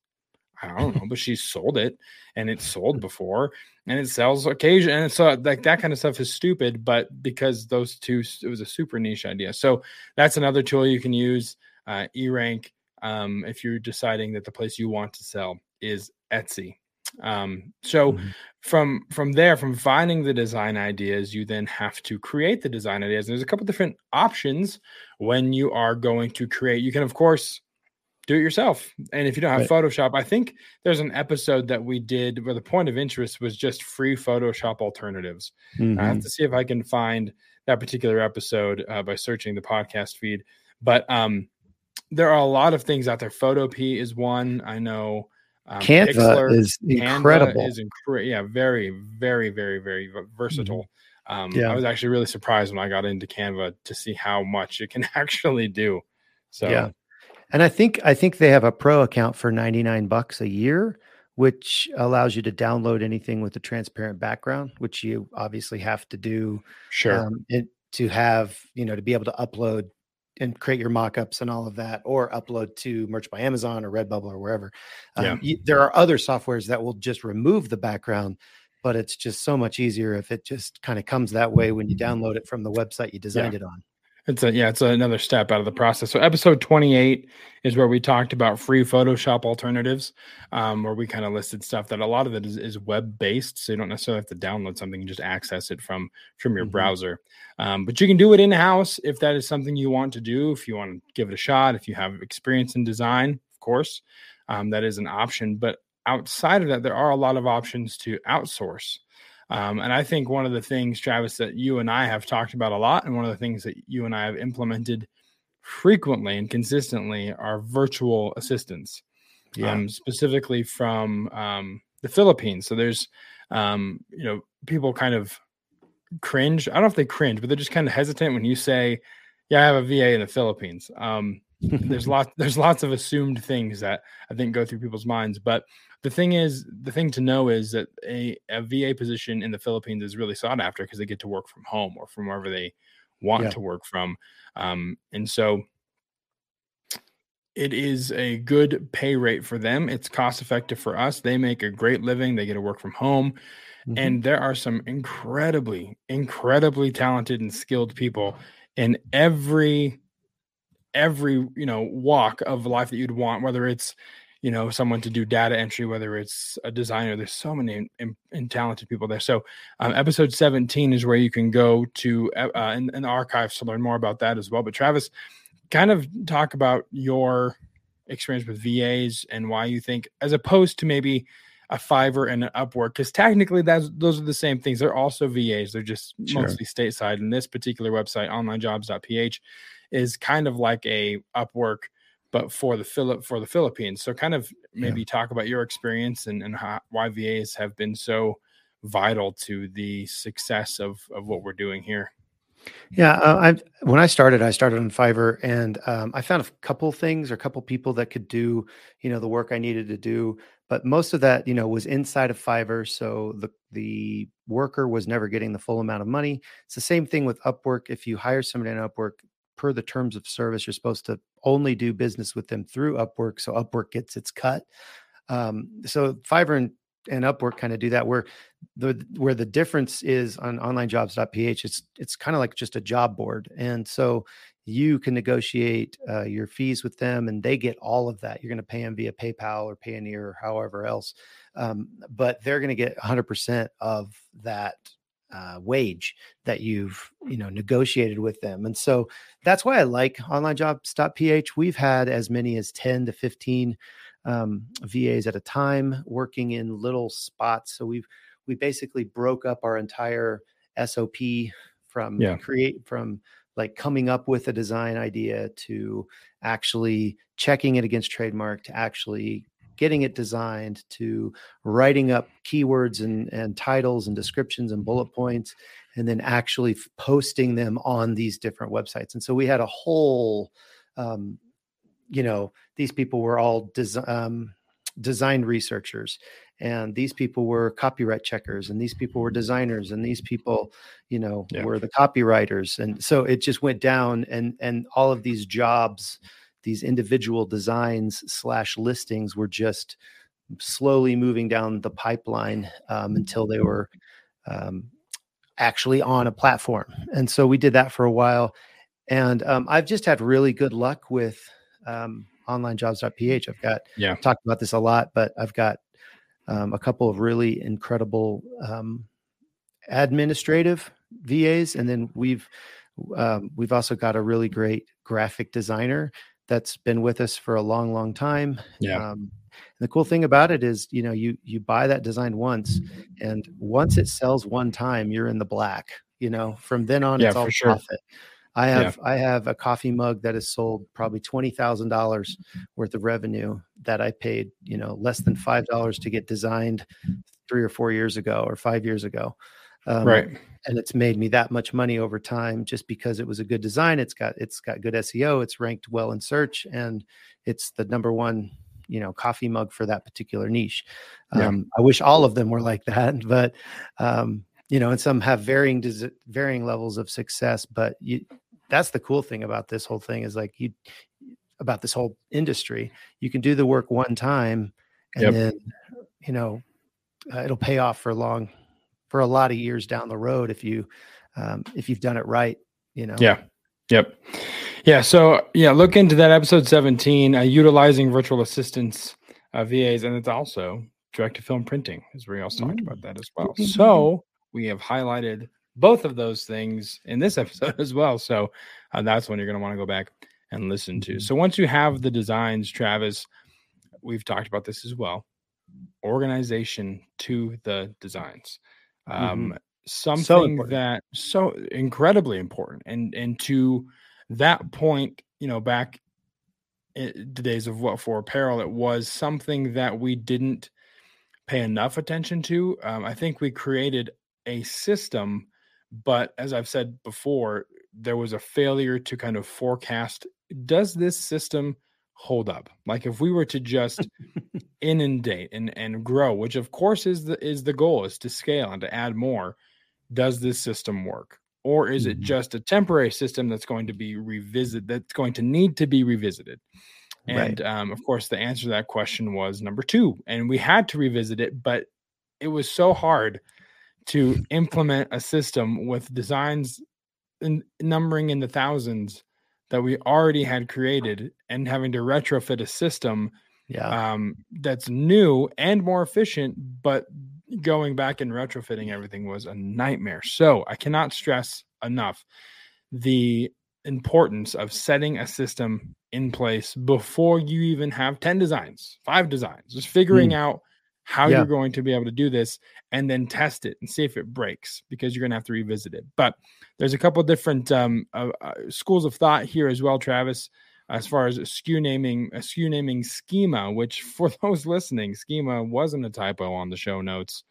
i don't know but she sold it and it sold before and it sells occasion and so like that kind of stuff is stupid but because those two it was a super niche idea. So that's another tool you can use uh, e-rank um, if you're deciding that the place you want to sell is etsy. Um, so Mhm. from from there from finding the design ideas you then have to create the design ideas. There's a couple different options when you are going to create. You can of course do it yourself and if you don't have photoshop i think there's an episode that we did where the point of interest was just free photoshop alternatives i have Mhm. to see if i can find that particular episode uh, by searching the podcast feed but um there are a lot of things out there Photopea is one i know um, Canva Pixlr- is Canva incredible. is incre- yeah, very, very, very, very versatile. Um, Yeah. I was actually really surprised when I got into Canva to see how much it can actually do. So Yeah. And I think I think they have a pro account for 99 bucks a year, which allows you to download anything with a transparent background, which you obviously have to do sure, um, it, to have, you know, to be able to upload and create your mock-ups and all of that, or upload to Merch by Amazon or Redbubble or wherever. Um, Yeah. you- there are other softwares that will just remove the background, but it's just so much easier if it just kind of comes that way when you download it from the website you designed it on. It's a yeah, it's another step out of the process. So episode 28 is where we talked about free Photoshop alternatives, um, where we kind of listed stuff that a lot of it is, is web based, so you don't necessarily have to download something and just access it from from your mm-hmm. browser. Um, but you can do it in house if that is something you want to do. If you want to give it a shot, if you have experience in design, of course, um, that is an option. But outside of that, there are a lot of options to outsource. Um, and I think one of the things, Travis, that you and I have talked about a lot, and one of the things that you and I have implemented frequently and consistently are virtual assistants, yeah. um, specifically from um, the Philippines. So there's, um, you know, people kind of cringe. I don't know if they cringe, but they're just kind of hesitant when you say, "Yeah, I have a VA in the Philippines." Um, there's lots there's lots of assumed things that I think go through people's minds, but the thing is, the thing to know is that a, a VA position in the Philippines is really sought after because they get to work from home or from wherever they want yeah. to work from. Um, and so it is a good pay rate for them. It's cost effective for us. They make a great living. They get to work from home. Mm-hmm. And there are some incredibly, incredibly talented and skilled people in every every you know walk of life that you'd want whether it's you know someone to do data entry whether it's a designer there's so many and talented people there. So um, episode 17 is where you can go to uh, uh, in, in, the archives to learn more about that as well. But travis kind of talk about your experience with vas and why you think as opposed to maybe a fiverr and an upwork because technically that's those are the same things. They're also vas they're just sure. mostly stateside and this particular website onlinejobs.ph is kind of like a upwork but for the Philip for the Philippines. So kind of maybe yeah. talk about your experience and, and how, why VAs have been so vital to the success of, of what we're doing here. Yeah, uh, I when I started, I started on Fiverr, and um, I found a couple things or a couple people that could do, you know, the work I needed to do. But most of that, you know, was inside of Fiverr, so the the worker was never getting the full amount of money. It's the same thing with Upwork. If you hire somebody on Upwork, per the terms of service, you're supposed to only do business with them through Upwork, so Upwork gets its cut. Um, so Fiverr and, and Upwork kind of do that. Where the where the difference is on OnlineJobs.ph, it's it's kind of like just a job board, and so you can negotiate uh, your fees with them, and they get all of that. You're going to pay them via PayPal or Payoneer or however else, um, but they're going to get 100% of that uh, wage that you've you know negotiated with them. And so that's why i like onlinejobs.ph we've had as many as 10 to 15 um, vas at a time working in little spots. So we've we basically broke up our entire sop from yeah. create from like coming up with a design idea to actually checking it against trademark to actually getting it designed to writing up keywords and, and titles and descriptions and bullet points and then actually posting them on these different websites and so we had a whole um, you know these people were all des- um, design researchers and these people were copyright checkers and these people were designers and these people you know yeah. were the copywriters and so it just went down and and all of these jobs these individual designs slash listings were just slowly moving down the pipeline um, until they were um, actually on a platform. And so we did that for a while. And um, I've just had really good luck with um, onlinejobs.ph. I've got, yeah, talked about this a lot, but I've got um, a couple of really incredible um, administrative VAs. And then we've, we've also got a really great graphic designer that's been with us for a long, long time. Yeah. Um, the cool thing about it is, you know, you you buy that design once, and once it sells one time, you're in the black. You know, from then on, yeah, it's all sure. profit. I have yeah. I have a coffee mug that has sold probably twenty thousand dollars worth of revenue that I paid, you know, less than five dollars to get designed three or four years ago or five years ago. Um, right and it's made me that much money over time just because it was a good design it's got it's got good seo it's ranked well in search and it's the number one you know coffee mug for that particular niche yeah. um, i wish all of them were like that but um, you know and some have varying varying levels of success but you that's the cool thing about this whole thing is like you about this whole industry you can do the work one time and yep. then you know uh, it'll pay off for long for a lot of years down the road if you um, if you've done it right you know yeah Yep. Yeah. So yeah, look into that episode 17, uh, utilizing virtual assistants, uh, VAs, and it's also direct to film printing, as we also talked about that as well. So we have highlighted both of those things in this episode as well. So uh, that's when you're going to want to go back and listen to. So once you have the designs, Travis, we've talked about this as well. Organization to the designs. Um, something important. that so incredibly important and and to that point you know back in the days of what for apparel it was something that we didn't pay enough attention to um, i think we created a system but as i've said before there was a failure to kind of forecast does this system hold up like if we were to just inundate and and grow which of course is the is the goal is to scale and to add more does this system work or is it Mhm. just a temporary system that's going to be revisited that's going to need to be revisited Right. and um, of course the answer to that question was number two and we had to revisit it but it was so hard to implement a system with designs in, numbering in the thousands that we already had created and having to retrofit a system Yeah. um, that's new and more efficient, but going back and retrofitting everything was a nightmare. So I cannot stress enough the importance of setting a system in place before you even have 10 designs, five designs, just figuring out how Yeah. you're going to be able to do this and then test it and see if it breaks because you're going to have to revisit it. But there's a couple different um, uh, uh, schools of thought here as well, Travis as far as SKU naming, a SKU naming schema, which for those listening, schema wasn't a typo on the show notes.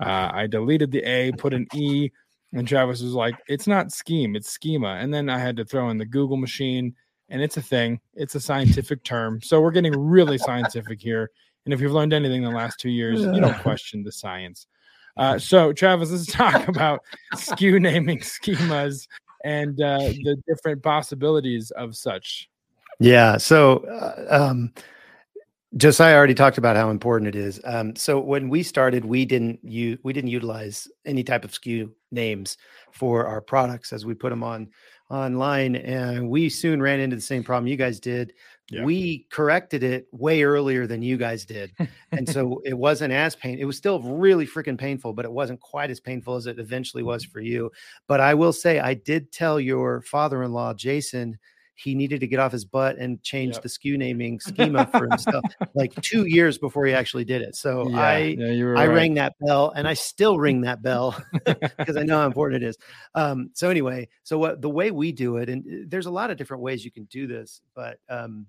Uh, I deleted the A, put an E, and Travis was like, "It's not scheme, it's schema." And then I had to throw in the Google machine, and it's a thing. It's a scientific term. So we're getting really scientific here. And if you've learned anything in the last two years, you don't question the science. Uh, so Travis, let's talk about SKU naming schemas and uh, the different possibilities of such. Yeah. So, uh, um, Josiah already talked about how important it is. Um, so when we started, we didn't u- we didn't utilize any type of SKU names for our products as we put them on online, and we soon ran into the same problem you guys did. Yeah. We corrected it way earlier than you guys did, and so it wasn't as pain. It was still really freaking painful, but it wasn't quite as painful as it eventually was for you. But I will say, I did tell your father-in-law, Jason, he needed to get off his butt and change Yep. the SKU naming schema for himself like two years before he actually did it. So Yeah, I yeah, I right. rang that bell and I still ring that bell because I know how important it is. Um, so anyway, so what the way we do it, and uh, there's a lot of different ways you can do this, but um,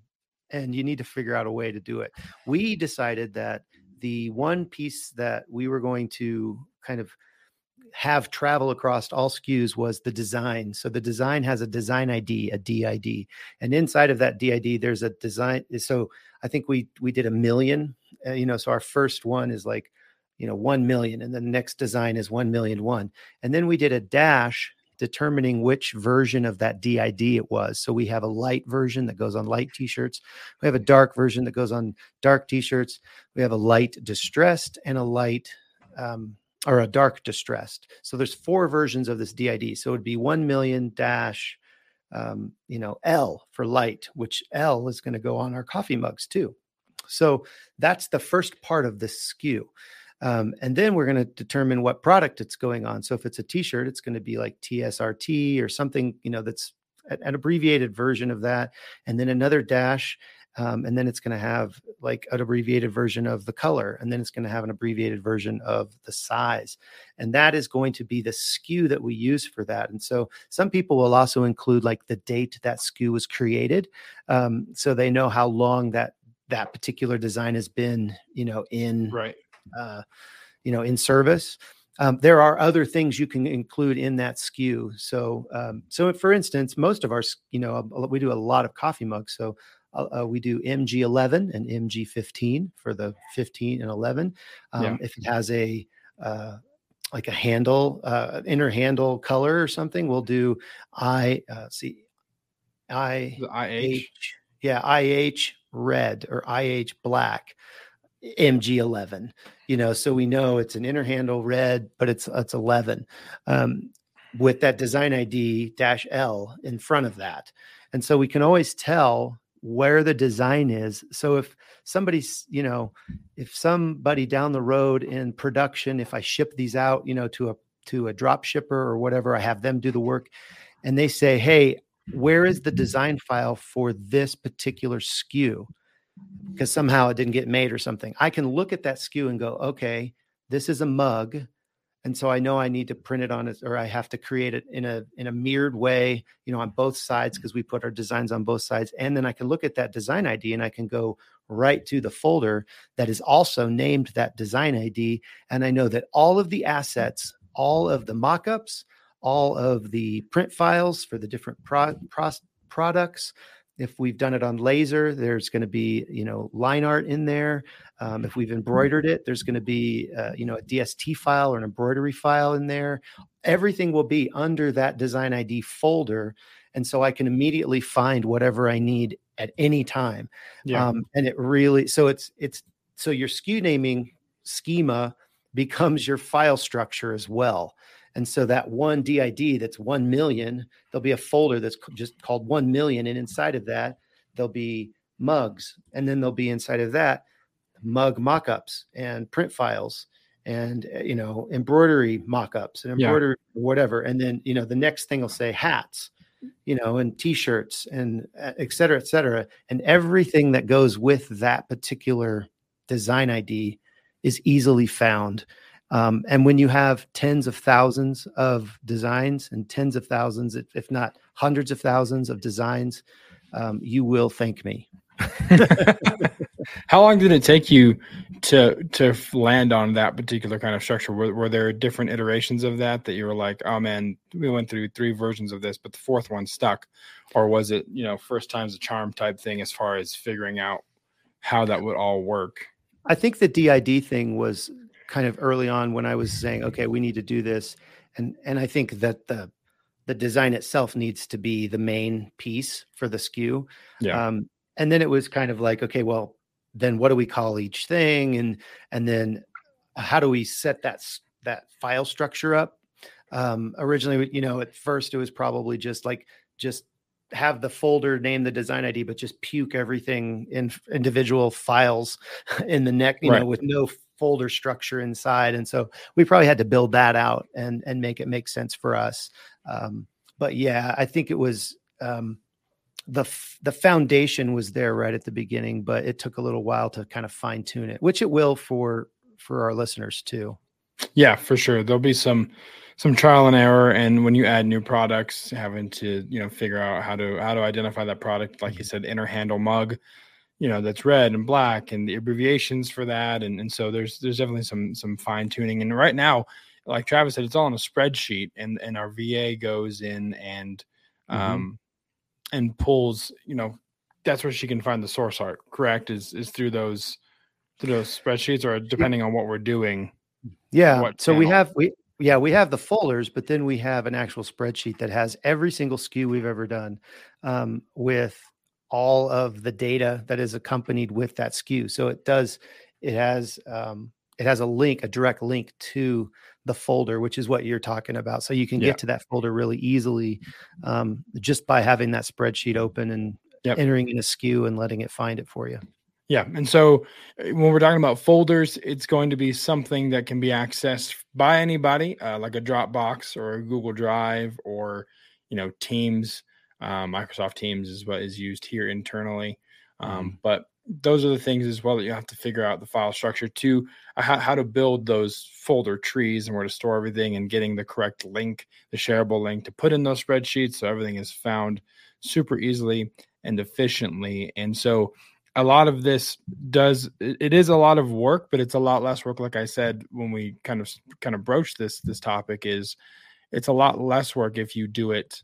and you need to figure out a way to do it. We decided that the one piece that we were going to kind of have travel across all SKUs was the design. So the design has a design ID, a DID, and inside of that DID, there's a design. So I think we we did a million. Uh, you know, so our first one is like, you know, one million, and the next design is one million one, and then we did a dash determining which version of that DID it was. So we have a light version that goes on light t-shirts. We have a dark version that goes on dark t-shirts. We have a light distressed and a light um, or a dark distressed. So there's four versions of this DID. So it'd be 1 million dash, um, you know, L for light, which L is going to go on our coffee mugs too. So that's the first part of this SKU. Um, and then we're going to determine what product it's going on. So if it's a t-shirt, it's going to be like TSRT or something, you know, that's an abbreviated version of that. And then another dash um, and then it's going to have like an abbreviated version of the color and then it's going to have an abbreviated version of the size and that is going to be the SKU that we use for that and so some people will also include like the date that SKU was created um, so they know how long that that particular design has been you know in Right. Uh, you know in service. Um, there are other things you can include in that SKU. So um, so for instance most of our you know we do a lot of coffee mugs. So uh, uh, we do mg11 and mg15 for the 15 and 11 um, Yeah. if it has a uh, like a handle uh, inner handle color or something we'll do i uh, see i The IH. Yeah, IH red or IH black, MG11. You know, so we know it's an inner handle red, but it's it's 11. Um, with that design ID dash L in front of that. And so we can always tell where the design is. So if somebody's, you know, if somebody down the road in production, if I ship these out, you know, to a to a drop shipper or whatever, I have them do the work and they say, "Hey, where is the design file for this particular SKU?" Because somehow it didn't get made or something. I can look at that SKU and go, "Okay, this is a mug and so i know i need to print it on it or i have to create it in a in a mirrored way you know on both sides mm-hmm. because we put our designs on both sides and then i can look at that design id and i can go right to the folder that is also named that design id and i know that all of the assets all of the mockups all of the print files for the different pro- pro- products if we've done it on laser there's going to be you know line art in there. Um, if we've embroidered it there's going to be uh, you know a dst file or an embroidery file in there. Everything will be under that design id folder and so i can immediately find whatever i need at any time. Yeah. um, and it really so it's it's so your SKU naming schema becomes your file structure as well and so that one DID that's 1 million, there'll be a folder that's just called 1 million. And inside of that, there'll be mugs. And then there'll be inside of that mug mockups and print files and, eh, you know, embroidery mockups and embroidery, yeah. whatever. And then, you know, the next thing will say hats, you know, and t-shirts and eh, et cetera, et cetera. And everything that goes with that particular design ID is easily found. Um, and when you have tens of thousands of designs and tens of thousands, if not hundreds of thousands of designs, um, you will thank me. How long did it take you to to land on that particular kind of structure? Were, were there different iterations of that that you were like, oh man, we went through three versions of this, but the fourth one stuck, or was it you know first time's a charm type thing as far as figuring out how that would all work? I think the DID thing was kind of early on when I was saying, okay, we need to do this, and and I think that the the design itself needs to be the main piece for the SKU. Yeah. Um, and then it was kind of like, okay, well, then what do we call each thing, and and then how do we set that that file structure up? Um, originally, you know, at first it was probably just like just have the folder name the design ID, but just puke everything in individual files in the neck, you right. know, with no folder structure inside. And so we probably had to build that out and and make it make sense for us. Um, but yeah, I think it was um, the the foundation was there right at the beginning, but it took a little while to kind of fine tune it, which it will for for our listeners too. Yeah, for sure. There'll be some some trial and error and when you add new products having to you know figure out how to how to identify that product like you said inner handle mug you know that's red and black and the abbreviations for that. And, and so there's there's definitely some some fine tuning. And right now like travis said it's all on a spreadsheet and and our va goes in and mm-hmm. um and pulls you know that's where she can find the source art correct? Is is through those through those spreadsheets or depending on what we're doing yeah. so we have we yeah we have the folders but then we have an actual spreadsheet that has every single SKU we've ever done um, with all of the data that is accompanied with that SKU. So it does, it has, um, it has a link, a direct link to the folder, which is what you're talking about. So you can yeah. get to that folder really easily um, just by having that spreadsheet open and yep. entering in a SKU and letting it find it for you. Yeah. And so uh, when we're talking about folders, it's going to be something that can be accessed by anybody, uh, like a Dropbox or a Google Drive or, you know, Teams. Um, Microsoft Teams is what is used here internally. Um, mm-hmm. But those are the things as well that you have to figure out the file structure to uh, how, how, to build those folder trees and where to store everything and getting the correct link, the shareable link to put in those spreadsheets so everything is found super easily and efficiently. And so a lot of this does it is a lot of work, but it's a lot less work. Like I said, when we kind of kind of broach this this topic is it's a lot less work if you do it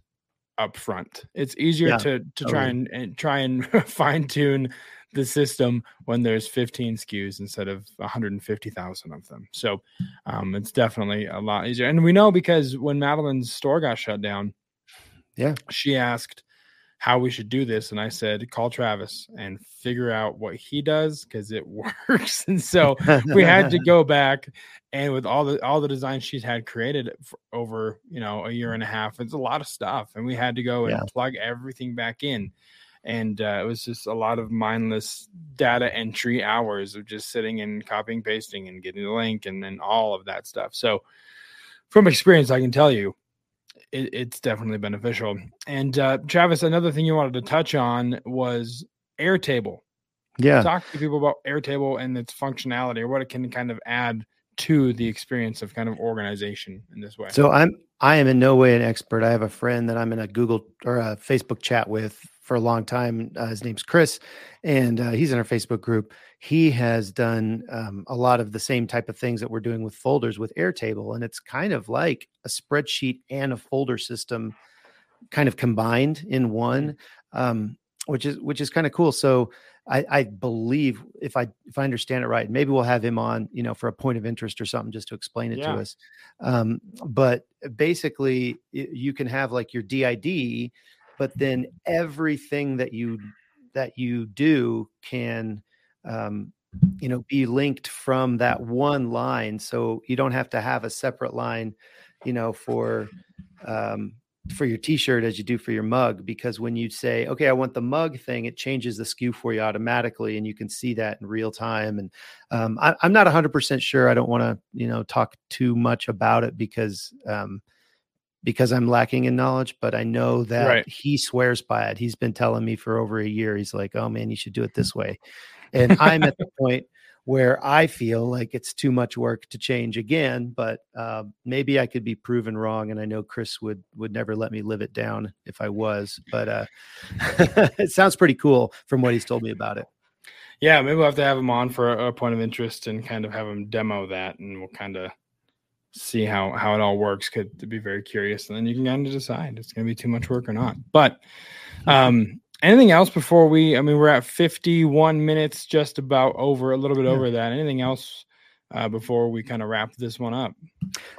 up front. It's easier yeah, to to try and, and try and fine tune the system when there's 15 SKUs instead of 150,000 of them. So um, it's definitely a lot easier. And we know because when Madeline's store got shut down, yeah, she asked how we should do this. And I said, call Travis and figure out what he does because it works. And so we had to go back and with all the all the designs she's had created over you know a year and a half, it's a lot of stuff. And we had to go and Yeah. plug everything back in. And uh, it was just a lot of mindless data entry hours of just sitting and copying, pasting, and getting the link, and then all of that stuff. So, from experience, I can tell you it, it's definitely beneficial. And uh, Travis, another thing you wanted to touch on was Airtable. Yeah. Talk to people about Airtable and its functionality, or what it can kind of add to the experience of kind of organization in this way. So I'm I am in no way an expert. I have a friend that I'm in a Google or a Facebook chat with for a long time. Uh, his name's Chris, and uh, he's in our Facebook group. He has done um, a lot of the same type of things that we're doing with folders with Airtable, and it's kind of like a spreadsheet and a folder system, kind of combined in one, um, which is which is kind of cool. So I, I believe if I if I understand it right, maybe we'll have him on, you know, for a point of interest or something, just to explain it Yeah. to us. Um, but basically, you can have like your DID, but then everything that you that you do can, um, you know, be linked from that one line. So you don't have to have a separate line, you know, for um, for your t-shirt as you do for your mug because when you say okay i want the mug thing it changes the SKU for you automatically and you can see that in real time and um, I, i'm not 100% sure i don't want to you know talk too much about it because um, because i'm lacking in knowledge but i know that Right. he swears by it he's been telling me for over a year he's like oh man you should do it this way and i'm at the point where I feel like it's too much work to change again, but uh, maybe I could be proven wrong. And I know Chris would would never let me live it down if I was. But uh, it sounds pretty cool from what he's told me about it. yeah, maybe we'll have to have him on for a, a point of interest and kind of have him demo that, and we'll kind of see how how it all works. Could be very curious, and then you can kind of decide it's going to be too much work or not. But um, anything else before we? I mean, we're at fifty one minutes, just about over, a little bit Yeah. over that. Anything else uh, before we kind of wrap this one up?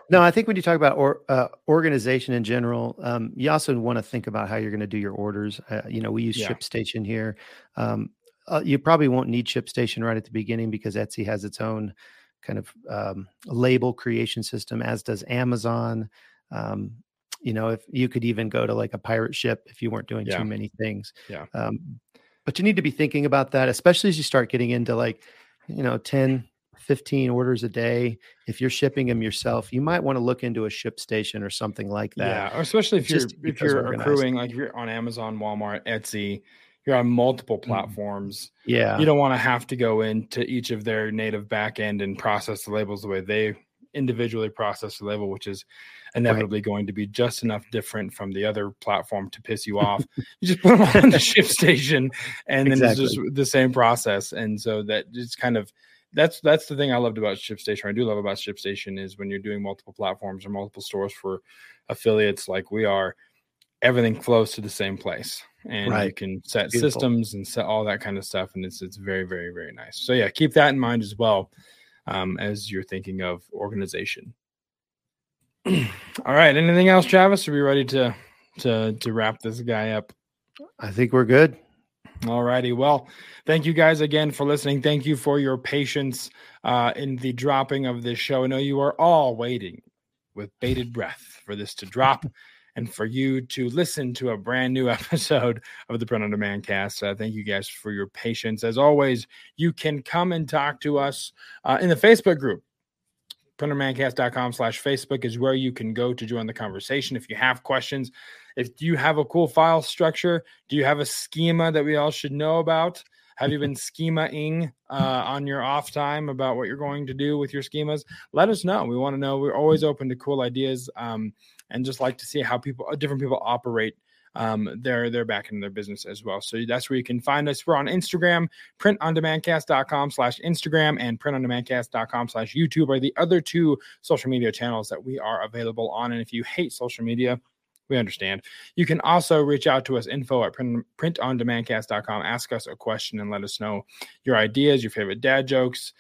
No, I think when you talk about or, uh, organization in general, um, you also want to think about how you're going to do your orders. Uh, you know, we use Yeah. ShipStation here. Um, uh, you probably won't need ShipStation right at the beginning because Etsy has its own kind of um, label creation system, as does Amazon. Um, you know, if you could even go to like a pirate ship if you weren't doing Yeah. too many things. Yeah. Um, but you need to be thinking about that, especially as you start getting into like, you know, 10, 15 orders a day. If you're shipping them yourself, you might want to look into a ship station or something like that. Yeah, or especially if you're if you're accruing, like if you're on Amazon, Walmart, Etsy, you're on multiple Mm. platforms. Yeah. you don't want to have to go into each of their native backend and process the labels the way they individually process the label, which is inevitably going to be just enough different from the other platform to piss you off. you just put them on the ship station, and then it's just the same process. And so that just kind of that's that's the thing I loved about ShipStation. I do love about ShipStation is when you're doing multiple platforms or multiple stores for affiliates like we are, everything flows to the same place, and you can set Beautiful. systems and set all that kind of stuff, and it's it's very very very nice. So yeah, keep that in mind as well um, as you're thinking of organization. all right, anything else, Travis? Are we ready to to to wrap this guy up? I think we're good. All righty. Well, thank you guys again for listening. Thank you for your patience uh, in the dropping of this show. I know you are all waiting with bated breath for this to drop and for you to listen to a brand new episode of the Print on Demand cast. Uh, thank you guys for your patience. As always, you can come and talk to us uh, in the Facebook group. printondemandcast.com slash Facebook is where you can go to join the conversation. If you have questions, if you have a cool file structure, do you have a schema that we all should know about? Have you been schemaing uh, on your off time about what you're going to do with your schemas? Let us know. We want to know. We're always open to cool ideas um, and just like to see how people, uh, different people operate um, their their back in their business as well. So that's where you can find us. We're on Instagram, printondemandcast.com slash Instagram and printondemandcast.com slash YouTube are the other two social media channels that we are available on. And if you hate social media, we understand. You can also reach out to us info at print, printondemandcast.com. Ask us a question and let us know your ideas, your favorite dad jokes,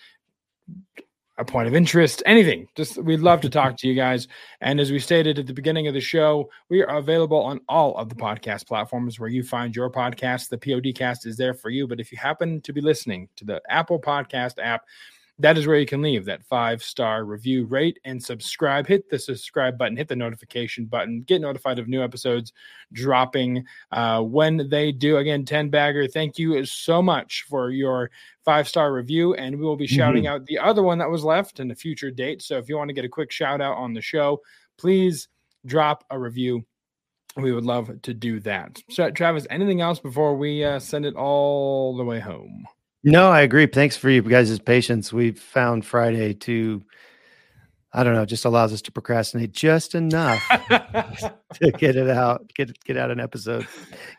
a point of interest, anything. Just we'd love to talk to you guys. And as we stated at the beginning of the show, we are available on all of the podcast platforms where you find your podcast. The PODcast is there for you. But if you happen to be listening to the Apple Podcast app, that is where you can leave that five star review, rate, and subscribe. Hit the subscribe button, hit the notification button, get notified of new episodes dropping uh, when they do. Again, Ten Bagger, thank you so much for your five star review. And we will be shouting mm-hmm. out the other one that was left in a future date. So if you want to get a quick shout out on the show, please drop a review. We would love to do that. So, Travis, anything else before we uh, send it all the way home? No, I agree. Thanks for you guys' patience. We've found Friday to, I don't know, just allows us to procrastinate just enough to get it out, get get out an episode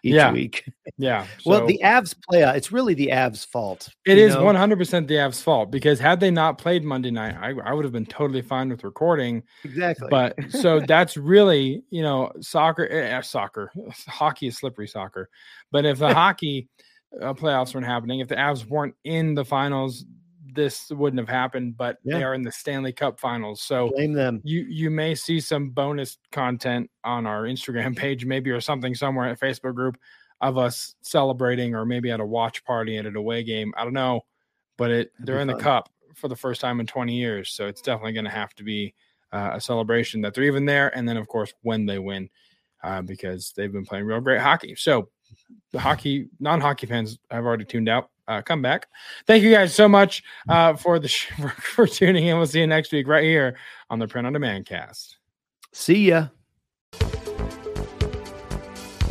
each yeah. week. Yeah. So. Well, the Avs play out. It's really the Avs' fault. It is one hundred percent the Avs' fault because had they not played Monday night, I, I would have been totally fine with recording. Exactly. But so that's really you know soccer, eh, soccer, hockey is slippery soccer. But if the hockey uh, playoffs weren't happening. If the Avs weren't in the finals, this wouldn't have happened. But yeah. they are in the Stanley Cup Finals, so blame them. You you may see some bonus content on our Instagram page, maybe or something somewhere at Facebook group of us celebrating, or maybe at a watch party at an away game. I don't know, but it That'd they're in fun. the cup for the first time in 20 years, so it's definitely going to have to be uh, a celebration that they're even there, and then of course when they win. Uh, because they've been playing real great hockey. So the hockey non-hockey fans have already tuned out. Uh, come back. Thank you guys so much uh, for the sh- for, for tuning in. We'll see you next week right here on the Print on Demand cast. See ya.